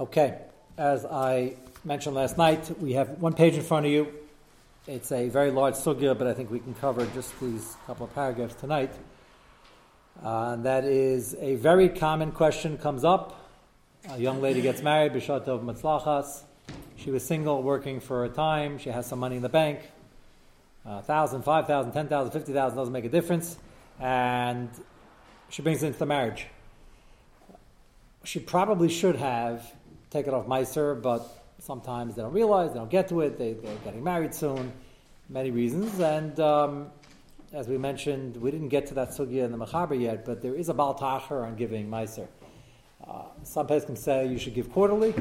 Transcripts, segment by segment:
Okay, as I mentioned last night, we have one page in front of you. It's a very large sugya, but I think we can cover just these couple of paragraphs tonight. Uh, and that is a very common question comes up. A young lady gets married, Bishat of Matzlachas. She was single, working for a time. She has some money in the bank. Uh, thousand, five thousand, ten thousand, fifty thousand doesn't make a difference. And she brings it into the marriage. She probably should have take it off Meiser, but sometimes they don't realize, they don't get to it, they, they're getting married soon, many reasons. And um, as we mentioned, we didn't get to that sugya in the Mechaber yet, but there is a Baal Tacher on giving Meiser. Uh, some can say you should give quarterly,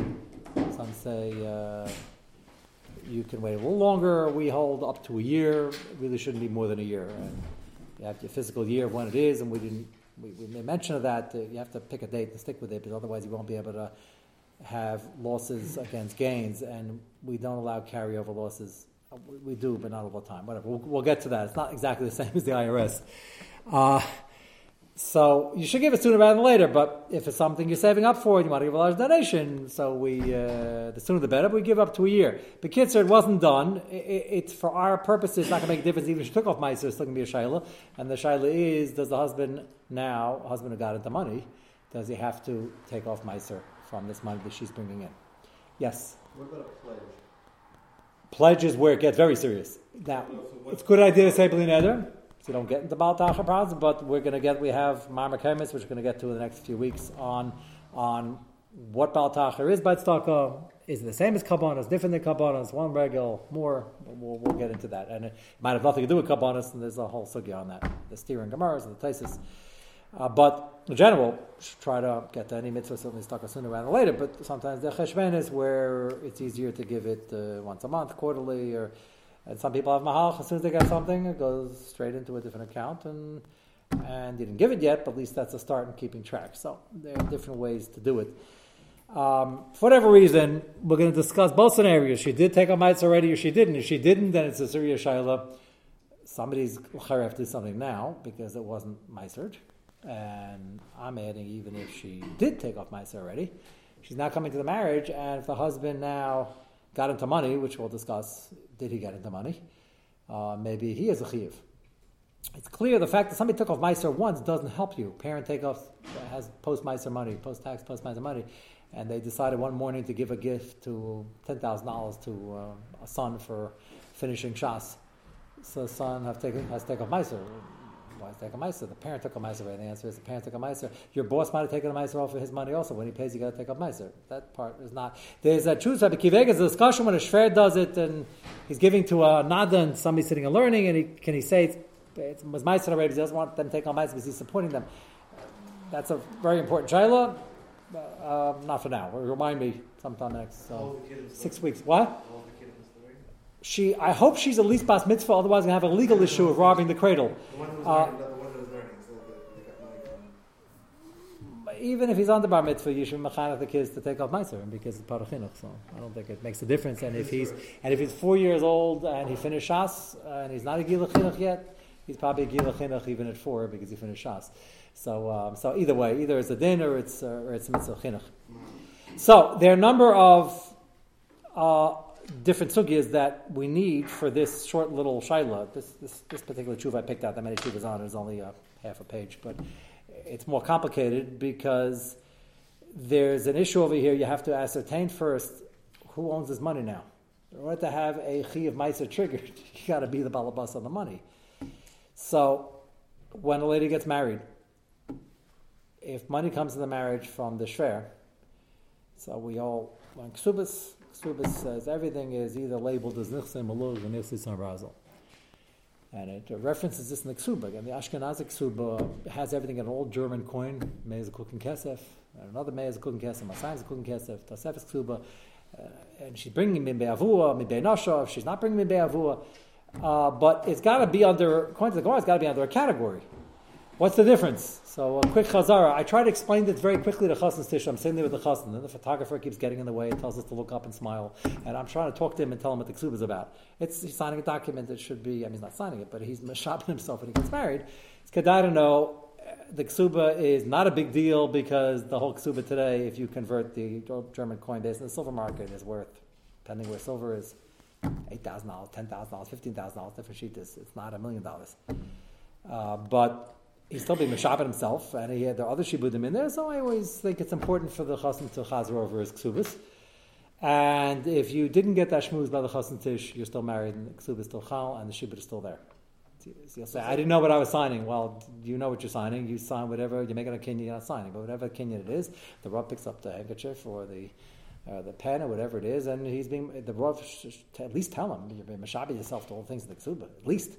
some say uh, you can wait a little longer. We hold up to a year, it really shouldn't be more than a year. And you have your physical year of when it is, and we didn't. We, we made mention of that. You have to pick a date and stick with it, because otherwise you won't be able to have losses against gains, and we don't allow carryover losses. We do, but not all the time. Whatever. We'll, we'll get to that. It's not exactly the same as the IRS. Uh, so you should give it sooner rather than later. But if it's something you're saving up for and you want to give a large donation, so we uh, the sooner the better. But we give up to a year. But kids, it wasn't done. It, it, it's for our purposes. It's not going to make a difference even if she took off meiser. It's still going to be a shaila. And the shaila is: Does the husband now, husband who got into money, does he have to take off meiser? From this money that she's bringing in. Yes? What about a pledge? Pledge is where it gets very serious. Now, so it's a good idea to say Bli Neder, so you don't get into Baal Tacha problems, but we're going to get, we have Marma Kemis, which we're going to get to in the next few weeks on, on what Baal Tacha is by Tzedakah. Is it the same as Kabbanas, different than Kabbanas, one regal, more? We'll, we'll, get into that. And it might have nothing to do with Kabbanas, and there's a whole sugya on that. The steering Gemaras and the Taisis. Uh, but in general, try to get to any mitzvah certainly stuck sooner rather than later. But sometimes the cheshben is where it's easier to give it uh, once a month, quarterly, or and some people have mahal. As soon as they get something, it goes straight into a different account, and and you didn't give it yet, but at least that's a start in keeping track. So there are different ways to do it. Um, for whatever reason, we're going to discuss both scenarios. She did take a mitzvah already, or she didn't. If she didn't, then it's a serious shaila. Somebody's to do something now because it wasn't search and I'm adding even if she did take off Maisa already, she's now coming to the marriage, and if the husband now got into money, which we'll discuss, did he get into money? Uh, maybe he is a chiv. It's clear the fact that somebody took off Meiser once doesn't help you. Parent take off has post Meiser money, post tax, post Meiser money, and they decided one morning to give a gift to ten thousand dollars to uh, a son for finishing shas. So the son have taken, has taken off Meiser why take a meiser? The parent took a meiser. Right? The answer is the parent took a meiser. Your boss might have taken a meiser off of his money also. When he pays, you got to take a meiser. That part is not. There's a truth. Rabbi Kiveg is a discussion when a shver does it and he's giving to a nada and somebody sitting and learning, and he can he say it's, it's meiser already? He doesn't want them to take on meiser because he's supporting them. That's a very important shayla. Uh, not for now. Remind me sometime next. So six weeks. What? She, I hope she's at least bas mitzvah, otherwise, going to have a legal issue of robbing the cradle. Uh, even if he's on the bar mitzvah, you should mechanech the kids to take off meiser because it's parachinuch. So I don't think it makes a difference. And if he's and if he's four years old and he finished shas and he's not a gila chinuch yet, he's probably a gila chinuch even at four because he finished shas. So um, so either way, either it's a din or it's uh, or it's mitzvah chinuch. So there are a number of uh, different sugyas that we need for this short little shaila. This, this, this particular tshuva I picked out, that many tshuvas on it is only a half a page, but it's more complicated because there's an issue over here. You have to ascertain first who owns this money now. In order to have a chi of meiser triggered, you got to be the balabas on the money. So when a lady gets married, if money comes in the marriage from the shver, so we all when ksubas Ksubas says everything is either labeled as Nichse Malug or Nichse Razel. And it references this in the Ksuba. And the Ashkenazi Ksuba has everything in an old German coin, Meiz Kuchen Kesef, and another Meiz Kuchen Kesef, Masayim Kuchen Kesef, Tasefis Ksuba. Uh, and she's bringing Min Be'avua, she's not bringing Min Be'avua. Uh, but it's got to be under, according to the Gemara, it's got to be under a category. What's the difference? So a quick chazara. I try to explain this very quickly to Chassan's Tish. I'm sitting there with the Chassan, and the photographer keeps getting in the way and tells us to look up and smile. And I'm trying to talk to him and tell him what the ksub is about. It's he's signing a document that should be, I mean, he's not signing it, but he's shopping himself when he gets married. It's kedai to know the ksuba is not a big deal because the whole ksuba today, if you convert the German coin base in the silver market, is worth, depending where silver is, eight thousand dollars, ten thousand dollars, fifteen thousand dollars. Different sheet is it's not a million dollars, uh, but he's still being mishabed himself, and he had the other shibudim in there. So I always think it's important for the chassan to chazer over his ksubas. And if you didn't get that shmooze by the chassan tish, you're still married, and the ksubah is still chal, and the shibud is still there. So you'll say, I didn't know what I was signing. Well, you know what you're signing. You sign whatever, you make it a kinyan, you're not signing. But whatever kinyan it is, the Rav picks up the handkerchief or the uh, the pen or whatever it is, and he's being, the Rav at least tell him, you're being mashabi yourself to all things in the ksuba, at least.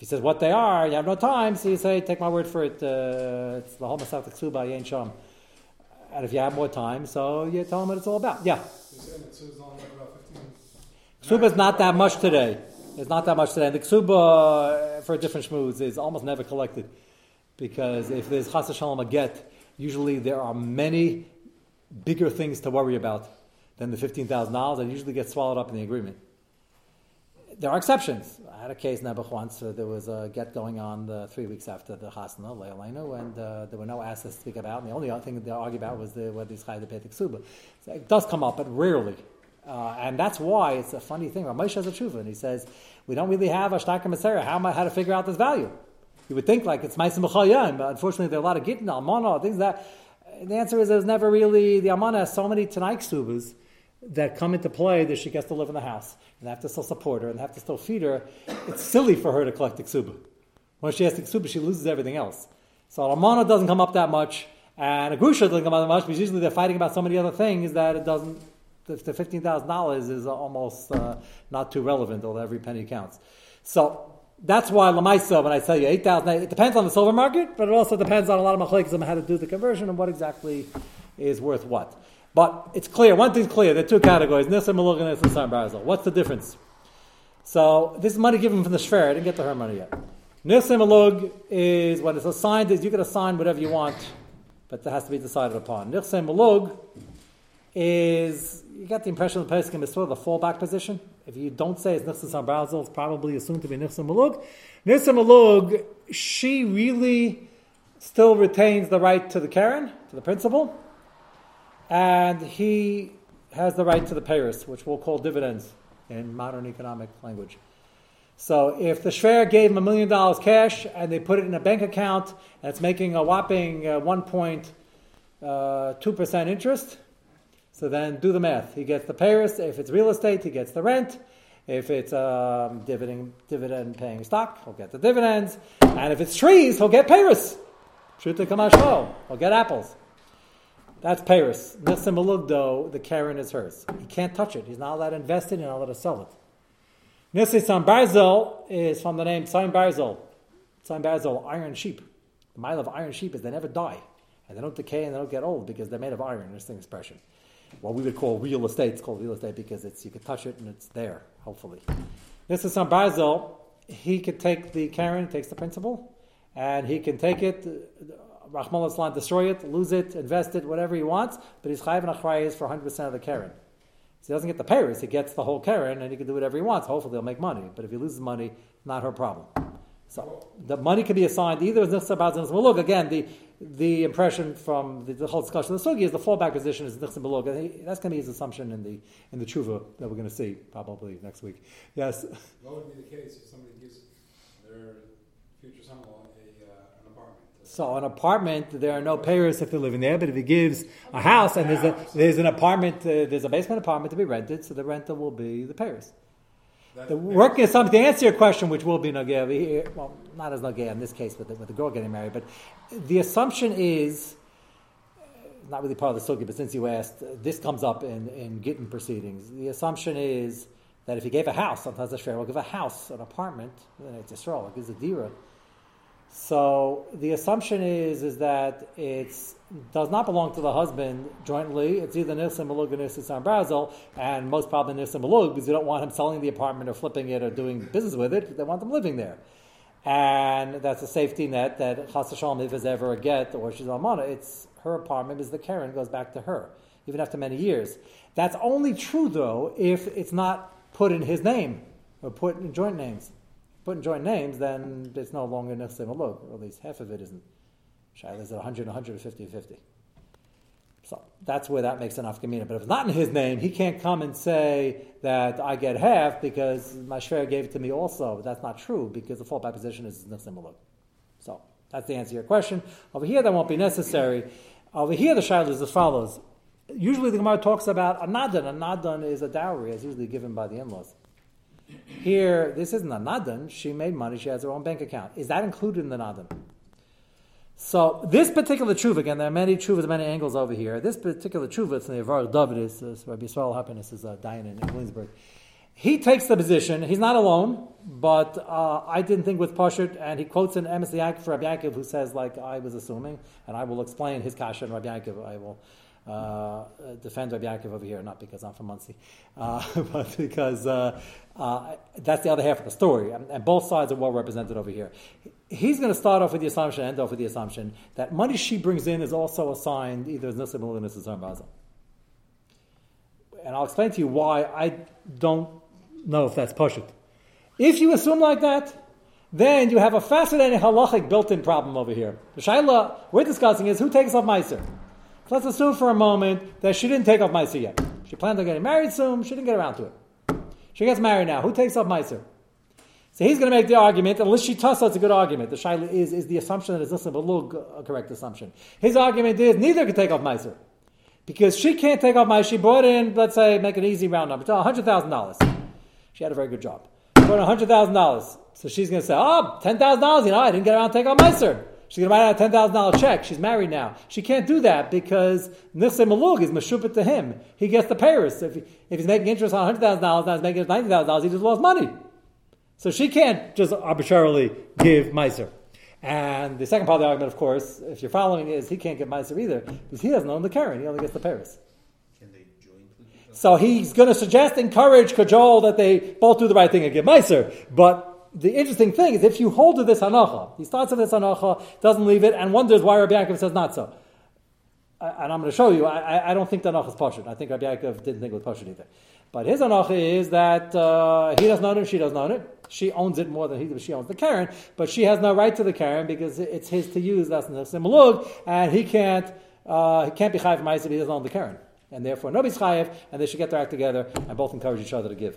If he says what they are, you have no time, so you say, take my word for it, uh, it's the whole Masach ksuba, yin sham. And if you have more time, so you tell him what it's all about. Yeah. Ksuba is not that much today. It's not that much today. And the ksuba uh, for different shmooze is almost never collected because if there's chas shalom a get, usually there are many bigger things to worry about than the fifteen thousand dollars, and usually get swallowed up in the agreement. There are exceptions. I had a case in Nebuch once. Uh, there was a get going on the three weeks after the chasna, Leilenu, and uh, there were no assets to speak about. And the only thing they argue about was the, whether to pay the ksuba. So it does come up, but rarely. Uh, and that's why it's a funny thing. Ramesh has a tshuva, and he says, we don't really have a shtaka masera. How am I, how to figure out this value? You would think like it's ma'asim b'chayim, but unfortunately there are a lot of gittin, almana, things that. The answer is there's never really, the almana has so many tanai ksubas that come into play that she gets to live in the house, and have to still support her, and have to still feed her. It's silly for her to collect ksuba. When she has ksuba, she loses everything else. So almana doesn't come up that much, and a grusha doesn't come up that much, because usually they're fighting about so many other things that it doesn't the, the fifteen thousand dollars is almost uh, not too relevant, although every penny counts. So that's why lamaisa. When I tell you eight thousand, it depends on the silver market, but it also depends on a lot of machlekes on how to do the conversion and what exactly is worth what. But it's clear. One thing's clear. There are two categories: nisa malug and nisa barzal. What's the difference? So this is money given from the shver. I didn't get to her money yet. Nisa malug is when it's assigned. Is you can assign whatever you want, but that has to be decided upon. Nisa malug is you get the impression the Pesachim is sort of the fallback position. If you don't say it's Nichsas Barzel, it's probably assumed to be Nichsas Malug. Nichsas Malug, she really still retains the right to the Keren, to the principal, and he has the right to the Peiros, which we'll call dividends in modern economic language. So if the Shver gave him a million dollars cash and they put it in a bank account it's making a whopping uh, 1.2% uh, interest, so then do the math. He gets the Peiros. If it's real estate, he gets the rent. If it's um, dividend dividend paying stock, he'll get the dividends. And if it's trees, he'll get Paris. Shuta kamashlo, he'll get apples. That's Peiros. Malugdo, the Keren is hers. He can't touch it. He's not allowed to invest in it, he's not allowed to sell it. Nisim Barzel is from the name Saim Barzel. Saim Barzel, iron sheep. The mile of iron sheep is they never die. And they don't decay and they don't get old because they're made of iron, this thing expression what we would call real estate. It's called real estate because it's you can touch it and it's there, hopefully. This is Basil. He could take the Keren, takes the principal, and he can take it, Rahman Islam, destroy it, lose it, invest it, whatever he wants, but he's chayiv and is for 100% of the Keren. So he doesn't get the payers, he gets the whole Keren, and he can do whatever he wants. Hopefully he'll make money. But if he loses money, not her problem. So the money can be assigned either as Nifsa Bazin look, again, the, the impression from the, the whole discussion of the Sugi is the fallback position is Nifsa Balog. That's going to be his assumption in the in the Tshuva that we're going to see probably next week. Yes? What would be the case if somebody gives their future son in law? So an apartment, there are no payers if they're living there. But if he gives a house and there's a there's an apartment, uh, there's a basement apartment to be rented, so the rental will be the payers the working assumption, to answer your question, which will be Nagea, well, not as Nagea in this case with the, with the girl getting married, but the assumption is, not really part of the sugi, but since you asked, this comes up in, in Gittin proceedings. The assumption is that if he gave a house, sometimes a share will give a house, an apartment, then it's a Yisrael, it gives a dira. So the assumption is is that it does not belong to the husband jointly. It's either Nirsa Malug or Nirsa Barzel, and most probably Nirsa Malug because you don't want him selling the apartment or flipping it or doing business with it. They want them living there. And that's a safety net that Chas Shalom, if there's ever a get or she's Almana, it's her apartment is the Keren goes back to her, even after many years. That's only true though if it's not put in his name or put in joint names put in joint names, then it's no longer Nechse Malug, or at least half of it isn't. Shaila is at 100, 150, 50. So that's where that makes an afkamina. But if it's not in his name, he can't come and say that I get half because my share gave it to me also. But that's not true because the fallback position is nisim So that's the answer to your question. Over here, that won't be necessary. Over here, the shaila is as follows. Usually, the Gemara talks about a nadan. A nadan is a dowry, as usually given by the in-laws. Here, this isn't a nadan. She made money. She has her own bank account. Is that included in the nadan? So this particular truth, again, there are many truths, many angles over here. This particular truth, it's in the Avar David, is Rabbi Yisrael Happiness is uh, dying in Williamsburg. He takes the position. He's not alone, but uh, I didn't think with Pashut, and he quotes an Emes for Rabbi Yaakov, who says, like I was assuming, and I will explain his kasha and Rabbi Yaakov. I will uh, defend Rabbi over here, not because I'm from Monsey, uh, but because uh, uh, that's the other half of the story, and, and, both sides are well represented over here. He's going to start off with the assumption, end off with the assumption that money she brings in is also assigned either as Nisim or Nisim Baza. And I'll explain to you why I don't know if that's Pashut. If you assume like that, then you have a fascinating halachic built-in problem over here. The shaila we're discussing is who takes off Meiser. Let's assume for a moment that she didn't take off Meiser yet. She planned on getting married soon, she didn't get around to it. She gets married now. Who takes off Meiser? So he's going to make the argument, unless she tussa, it's a good argument. The shaila is, is the assumption that is listen, but a uh, correct assumption. His argument is neither can take off Meiser. Because she can't take off Meiser. She brought in, let's say, make an easy round number, $100,000. She had a very good job. Brought in $100,000. So she's going to say, oh, $10,000, you know, I didn't get around to take off Meiser. She's going to write out a ten thousand dollar check. She's married now. She can't do that because Nifse Malug is mashupit to him. He gets the Peiros. If, he, if he's making interest on hundred thousand dollars, now he's making ninety thousand dollars. He just lost money. So she can't just arbitrarily give Meiser. And the second part of the argument, of course, if you're following, is he can't get Meiser either because he doesn't own the Keren. He only gets the Peiros. So he's going to suggest, encourage, cajole that they both do the right thing and give Meiser. But the interesting thing is if you hold to this hanacha, he starts with this hanacha, doesn't leave it, and wonders why Rabbi Yaakov says not so. And I'm going to show you, I, I don't think the is pashut. I think Rabbi Yaakov didn't think it was pashut either. But his hanacha is that uh, he doesn't own it, she doesn't own it. She owns it more than he, does. she owns the Keren, but she has no right to the Keren because it's his to use. That's the simulug, and he can't uh, he can't be chayiv if he doesn't own the Keren, and therefore nobody's chayiv, and they should get their act together and both encourage each other to give.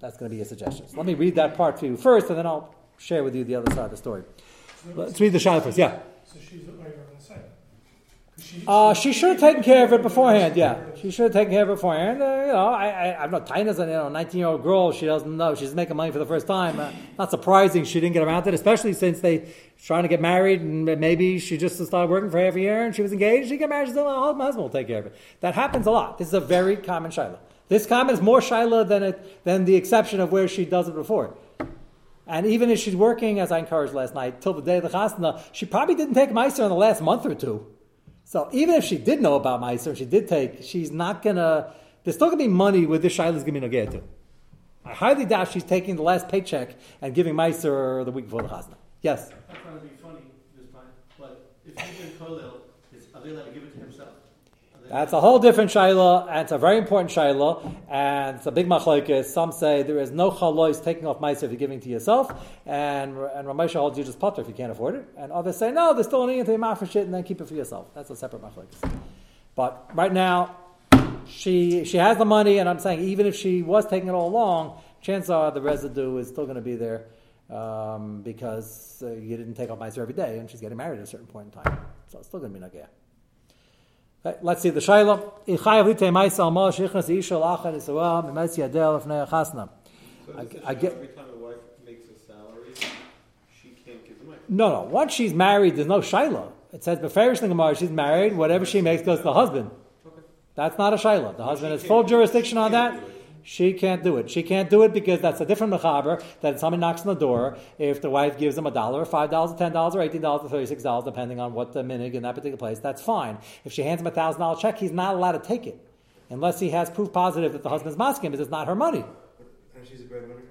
That's going to be your suggestion. So let me read that part to you first, and then I'll share with you the other side of the story. Let's read the Shai first. Yeah. So she's uh, she should have taken care of it beforehand. Yeah, she should have taken care of it beforehand. Uh, you know, I, I, I'm not tiny as a you know, 19 year old girl. She doesn't know. She's making money for the first time. Uh, not surprising she didn't get around to it, especially since they trying to get married and maybe she just started working for half a year and she was engaged. She got married. She said, "Oh, my husband will take care of it." That happens a lot. This is a very common shiloh. This comment is more Shaila than, it, than the exception of where she does it before. And even if she's working, as I encouraged last night, till the day of the chasna, she probably didn't take Meiser in the last month or two. So even if she did know about Meiser, she did take, she's not gonna, there's still gonna be money with this Shaila's gonna be no to. I highly doubt she's taking the last paycheck and giving Meiser the week before the chasna. Yes? I'm trying to be funny this time, but if he's in Kolil, are they allowed to give it to himself? That's a whole different shaila, and it's a very important shaila, and it's a big machlokes. Some say there is no chalois taking off mice if you're giving to yourself, and and Ramesha holds you just potter if you can't afford it, and others say no, there's still an into your for shit, and then keep it for yourself. That's a separate machlokes. But right now, she she has the money, and I'm saying even if she was taking it all along, chances are the residue is still going to be there um, because uh, you didn't take off mice every day, and she's getting married at a certain point in time, so it's still going to be nagaya. Let's see the Shaila. Ichayav lite ma'isa al mal sheichnas isha lachan isawah mimaisi yadel lefnei chasna. I get every time the wife makes a salary, she can't give the money. No, no. Once she's married, there's no Shaila. It says beferish the Gemara. She's married. Whatever she makes goes to the husband. Okay. That's not a Shaila. The husband has full jurisdiction on that. She can't do it. She can't do it because that's a different mechaber that somebody knocks on the door. If the wife gives him a dollar, or five dollars, or ten dollars, or eighteen dollars, or thirty-six dollars, depending on what the minig in that particular place, that's fine. If she hands him a thousand dollar check, he's not allowed to take it unless he has proof positive that the husband's masking because it's not her money. And she's a breadwinner.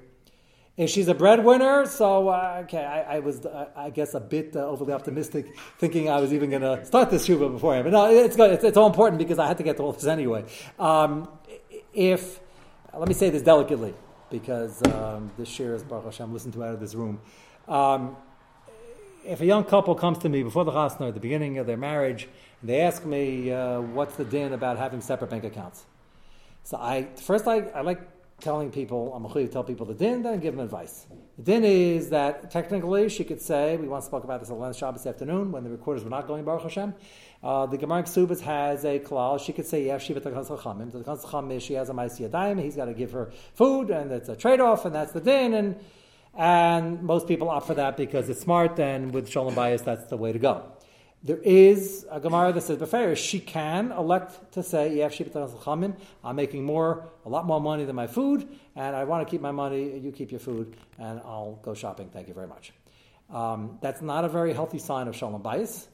If she's a breadwinner, so uh, okay, I, I was, uh, I guess, a bit uh, overly optimistic, thinking I was even going to start this shuba beforehand. But no, it's good. It's, it's, all important because I had to get to all this anyway. Um, if let me say this delicately, because um, this share is Baruch Hashem listened to out of this room. Um, if a young couple comes to me before the chasna at the beginning of their marriage, and they ask me uh, what's the din about having separate bank accounts. So I first I, I like telling people I'm to tell people the din, then give them advice. The din is that technically she could say we once spoke about this on last Shabbos afternoon when the recorders were not going Baruch Hashem. Uh, the Gemara Ksubas has a klal. She could say yes, she but the is she has a Maisi Adayim. He's got to give her food, and it's a trade off, and that's the din. And and most people opt for that because it's smart, and with Shalom bias, that's the way to go. There is a Gemara that says, Befair, she can elect to say, I'm making more, a lot more money than my food, and I want to keep my money, you keep your food, and I'll go shopping. Thank you very much. Um, that's not a very healthy sign of Shalom bias.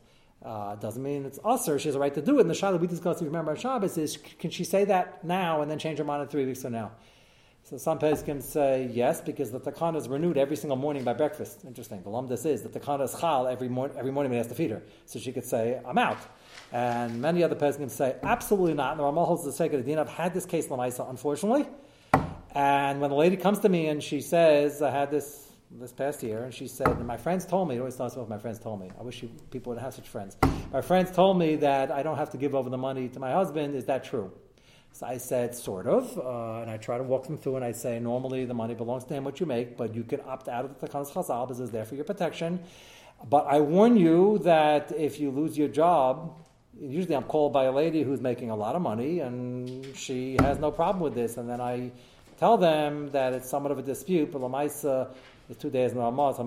Uh, doesn't mean it's usher. She has a right to do it. And the shaila we discussed, if you remember on Shabbos, is can she say that now and then change her mind in three weeks from now? So some can say yes, because the takana is renewed every single morning by breakfast. Interesting. The lumdus is the takana is chal every, mor- every morning when he has to feed her. So she could say, I'm out. And many other can say, absolutely not. And the Ramah holds the sake of the I've had this case lamaisa, unfortunately. And when the lady comes to me and she says, I had this this past year, and she said, My friends told me, it always starts with my friends told me. I wish you, people would have such friends. My friends told me that I don't have to give over the money to my husband. Is that true? So I said, sort of, uh, and I try to walk them through, and I say, normally the money belongs to him, what you make, but you can opt out of the Takanas Chazal because it's there for your protection. But I warn you that if you lose your job, usually I'm called by a lady who's making a lot of money, and she has no problem with this, and then I tell them that it's somewhat of a dispute, but Lamaisa is two days in Ramaz,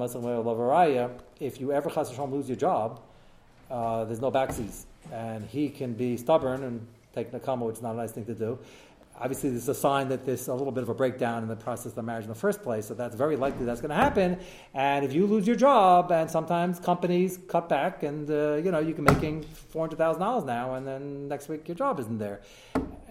if you ever chas lose your job, uh, there's no backseas, and he can be stubborn and take nakama, which is not a nice thing to do. Obviously, this is a sign that there's a little bit of a breakdown in the process of the marriage in the first place. So that's very likely that's going to happen. And if you lose your job, and sometimes companies cut back, and uh, you know you can making four hundred thousand dollars now, and then next week your job isn't there.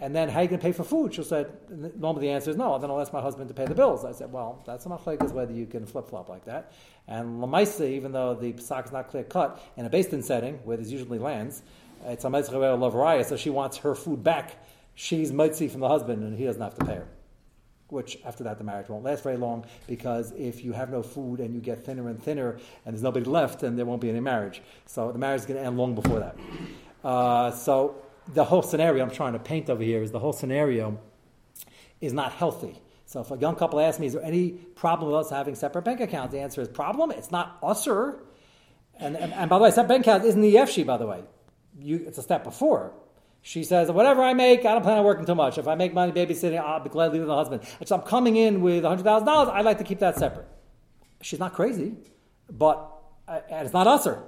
And then how are you going to pay for food? She said, normally the answer is no. Then I'll ask my husband to pay the bills. I said, well, that's not is whether you can flip flop like that. And lamaisa, even though the psak is not clear cut in a based in setting where there's usually lands, it's a Metzger love raya, so she wants her food back. She's mitzi from the husband, and he doesn't have to pay her. Which after that the marriage won't last very long because if you have no food and you get thinner and thinner and there's nobody left, then there won't be any marriage. So the marriage is going to end long before that. Uh, so the whole scenario I'm trying to paint over here is the whole scenario is not healthy. So if a young couple asks me, is there any problem with us having separate bank accounts? The answer is problem. It's not usher. And, and, and by the way, separate bank account isn't the EFSHI, by the way you, it's a step before. She says, whatever I make, I don't plan on working too much. If I make money babysitting, I'll be glad leave the husband. So I'm coming in with $100,000, I'd like to keep that separate. She's not crazy, but uh, and it's not us. usher.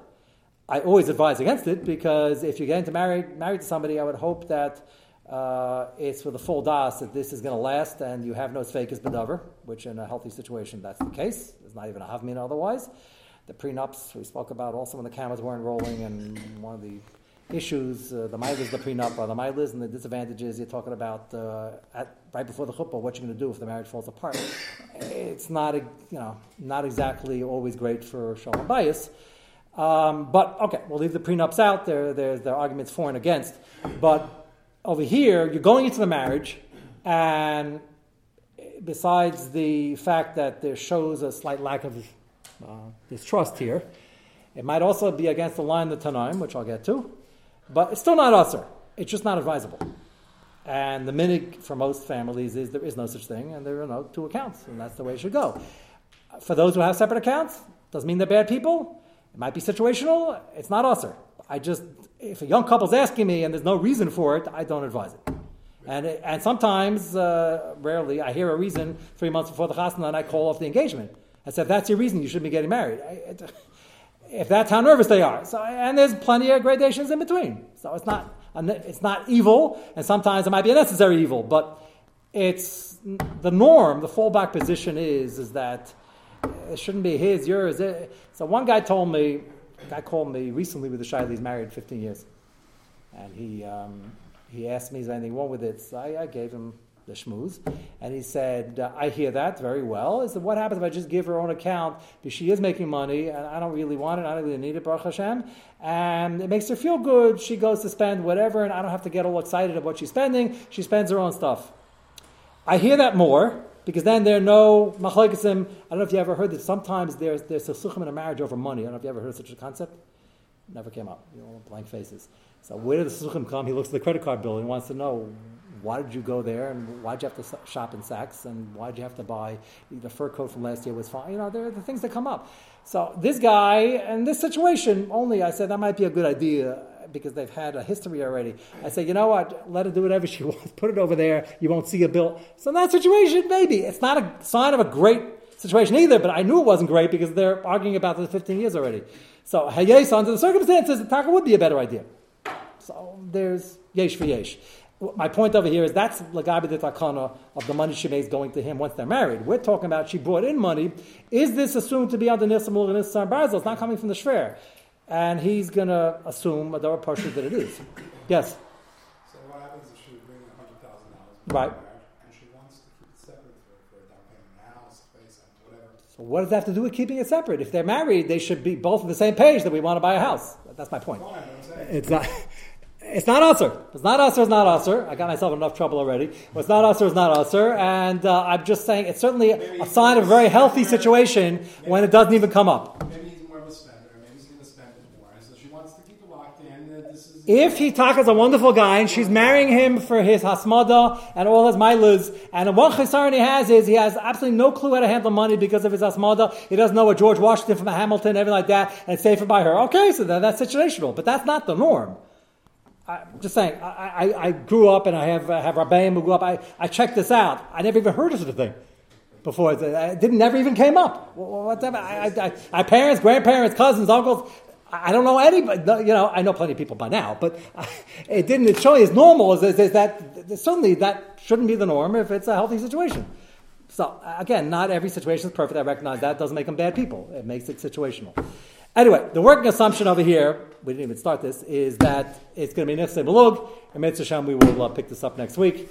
I always advise against it because if you're getting to married, married to somebody, I would hope that uh, it's with a full das that this is going to last and you have no fakes bedover, which in a healthy situation that's the case. There's not even a havmin otherwise. The prenups we spoke about also when the cameras weren't rolling and one of the issues, uh, the milas, the prenup, or the milas, and the disadvantages you're talking about uh, at, right before the chuppah, what you're going to do if the marriage falls apart. It's not, you know, not exactly always great for shalom bias. Um, but okay, we'll leave the prenups out. There, there, there are arguments for and against. But over here, you're going into the marriage, and besides the fact that there shows a slight lack of uh, distrust here, it might also be against the line of the Tanaim, which I'll get to. But it's still not usher. It's just not advisable. And the minig for most families is there is no such thing, and there are no two accounts, and that's the way it should go. For those who have separate accounts, doesn't mean they're bad people. It might be situational. It's not usher. I just, if a young couple's asking me and there's no reason for it, I don't advise it. And, and sometimes, uh, rarely, I hear a reason three months before the chasna and I call off the engagement. I said, if that's your reason, you shouldn't be getting married. I, it, if that's how nervous they are. So, and there's plenty of gradations in between. So it's not, it's not evil, and sometimes it might be a necessary evil, but it's the norm, the fallback position is, is that it shouldn't be his, yours. So one guy told me, guy called me recently with a Shaili, he's married 15 years. And he, um, he asked me, is there anything wrong with it? So I, I gave him the shmooze. And he said, uh, I hear that very well. He said, what happens if I just give her own account because she is making money and I don't really want it, I don't really need it, Baruch Hashem. And it makes her feel good. She goes to spend whatever and I don't have to get all excited of what she's spending. She spends her own stuff. I hear that more, because then there are no machlokesim. I don't know if you ever heard that sometimes there's there's a in a marriage over money. I don't know if you ever heard of such a concept. Never came up. You know, blank faces. So where did the suchim come? He looks at the credit card bill and wants to know why did you go there and why did you have to shop in Saks and why did you have to buy the fur coat from last year was fine. You know, there are the things that come up. So this guy and this situation only, I said that might be a good idea because they've had a history already. I said, you know what? Let her do whatever she wants. Put it over there. You won't see a bill. So in that situation, maybe it's not a sign of a great situation either. But I knew it wasn't great because they're arguing about it 15 years already. So hayes under the circumstances, the taka would be a better idea. So there's yesh for yesh. My point over here is that's lagabi the takana of the money she makes going to him once they're married. We're talking about she brought in money. Is this assumed to be under nisam and nisam barzel? It's not coming from the shver, and he's going to assume a door partial that it is. Yes. So what happens if she bring a hundred thousand dollars? Right. And she wants to keep it separate for, a down payment, house, space, and whatever. So what does that have to do with keeping it separate? If they're married, they should be both on the same page that we want to buy a house. That's my point. It's not. It's not usher. It's not usher. It's not usher. I got myself in enough trouble already. It's not usher. It's not usher. And uh, I'm just saying it's certainly a sign of a very healthy situation when it doesn't even come up. Maybe he's more of a spender, maybe he's going to spend it more. So she wants to keep it locked in. This is If he is a wonderful guy and she's marrying him for his hasmada and all his milas, and one chesaron he has is he has absolutely no clue how to handle money because of his hasmada. He doesn't know what George Washington from Hamilton, everything like that, and it's safer by her. Okay, so then that's situational, but that's not the norm. I'm just saying, I, I, I, grew up and I have, uh, have Rabbeim who grew up. I, I checked this out. I never even heard of such a thing before. It didn't never even came up. What's that? I, I, I, parents, grandparents, cousins, uncles. I don't know anybody. You know, I know plenty of people by now, but it didn't. It show as normal as, as that. Certainly, that shouldn't be the norm if it's a healthy situation. So again, not every situation is perfect. I recognize that. It doesn't make them bad people. It makes it situational. Anyway, the working assumption over here, we didn't even start this, is that it's going to be Nifse Belug, and Mitzvah Shem, we will uh, pick this up next week.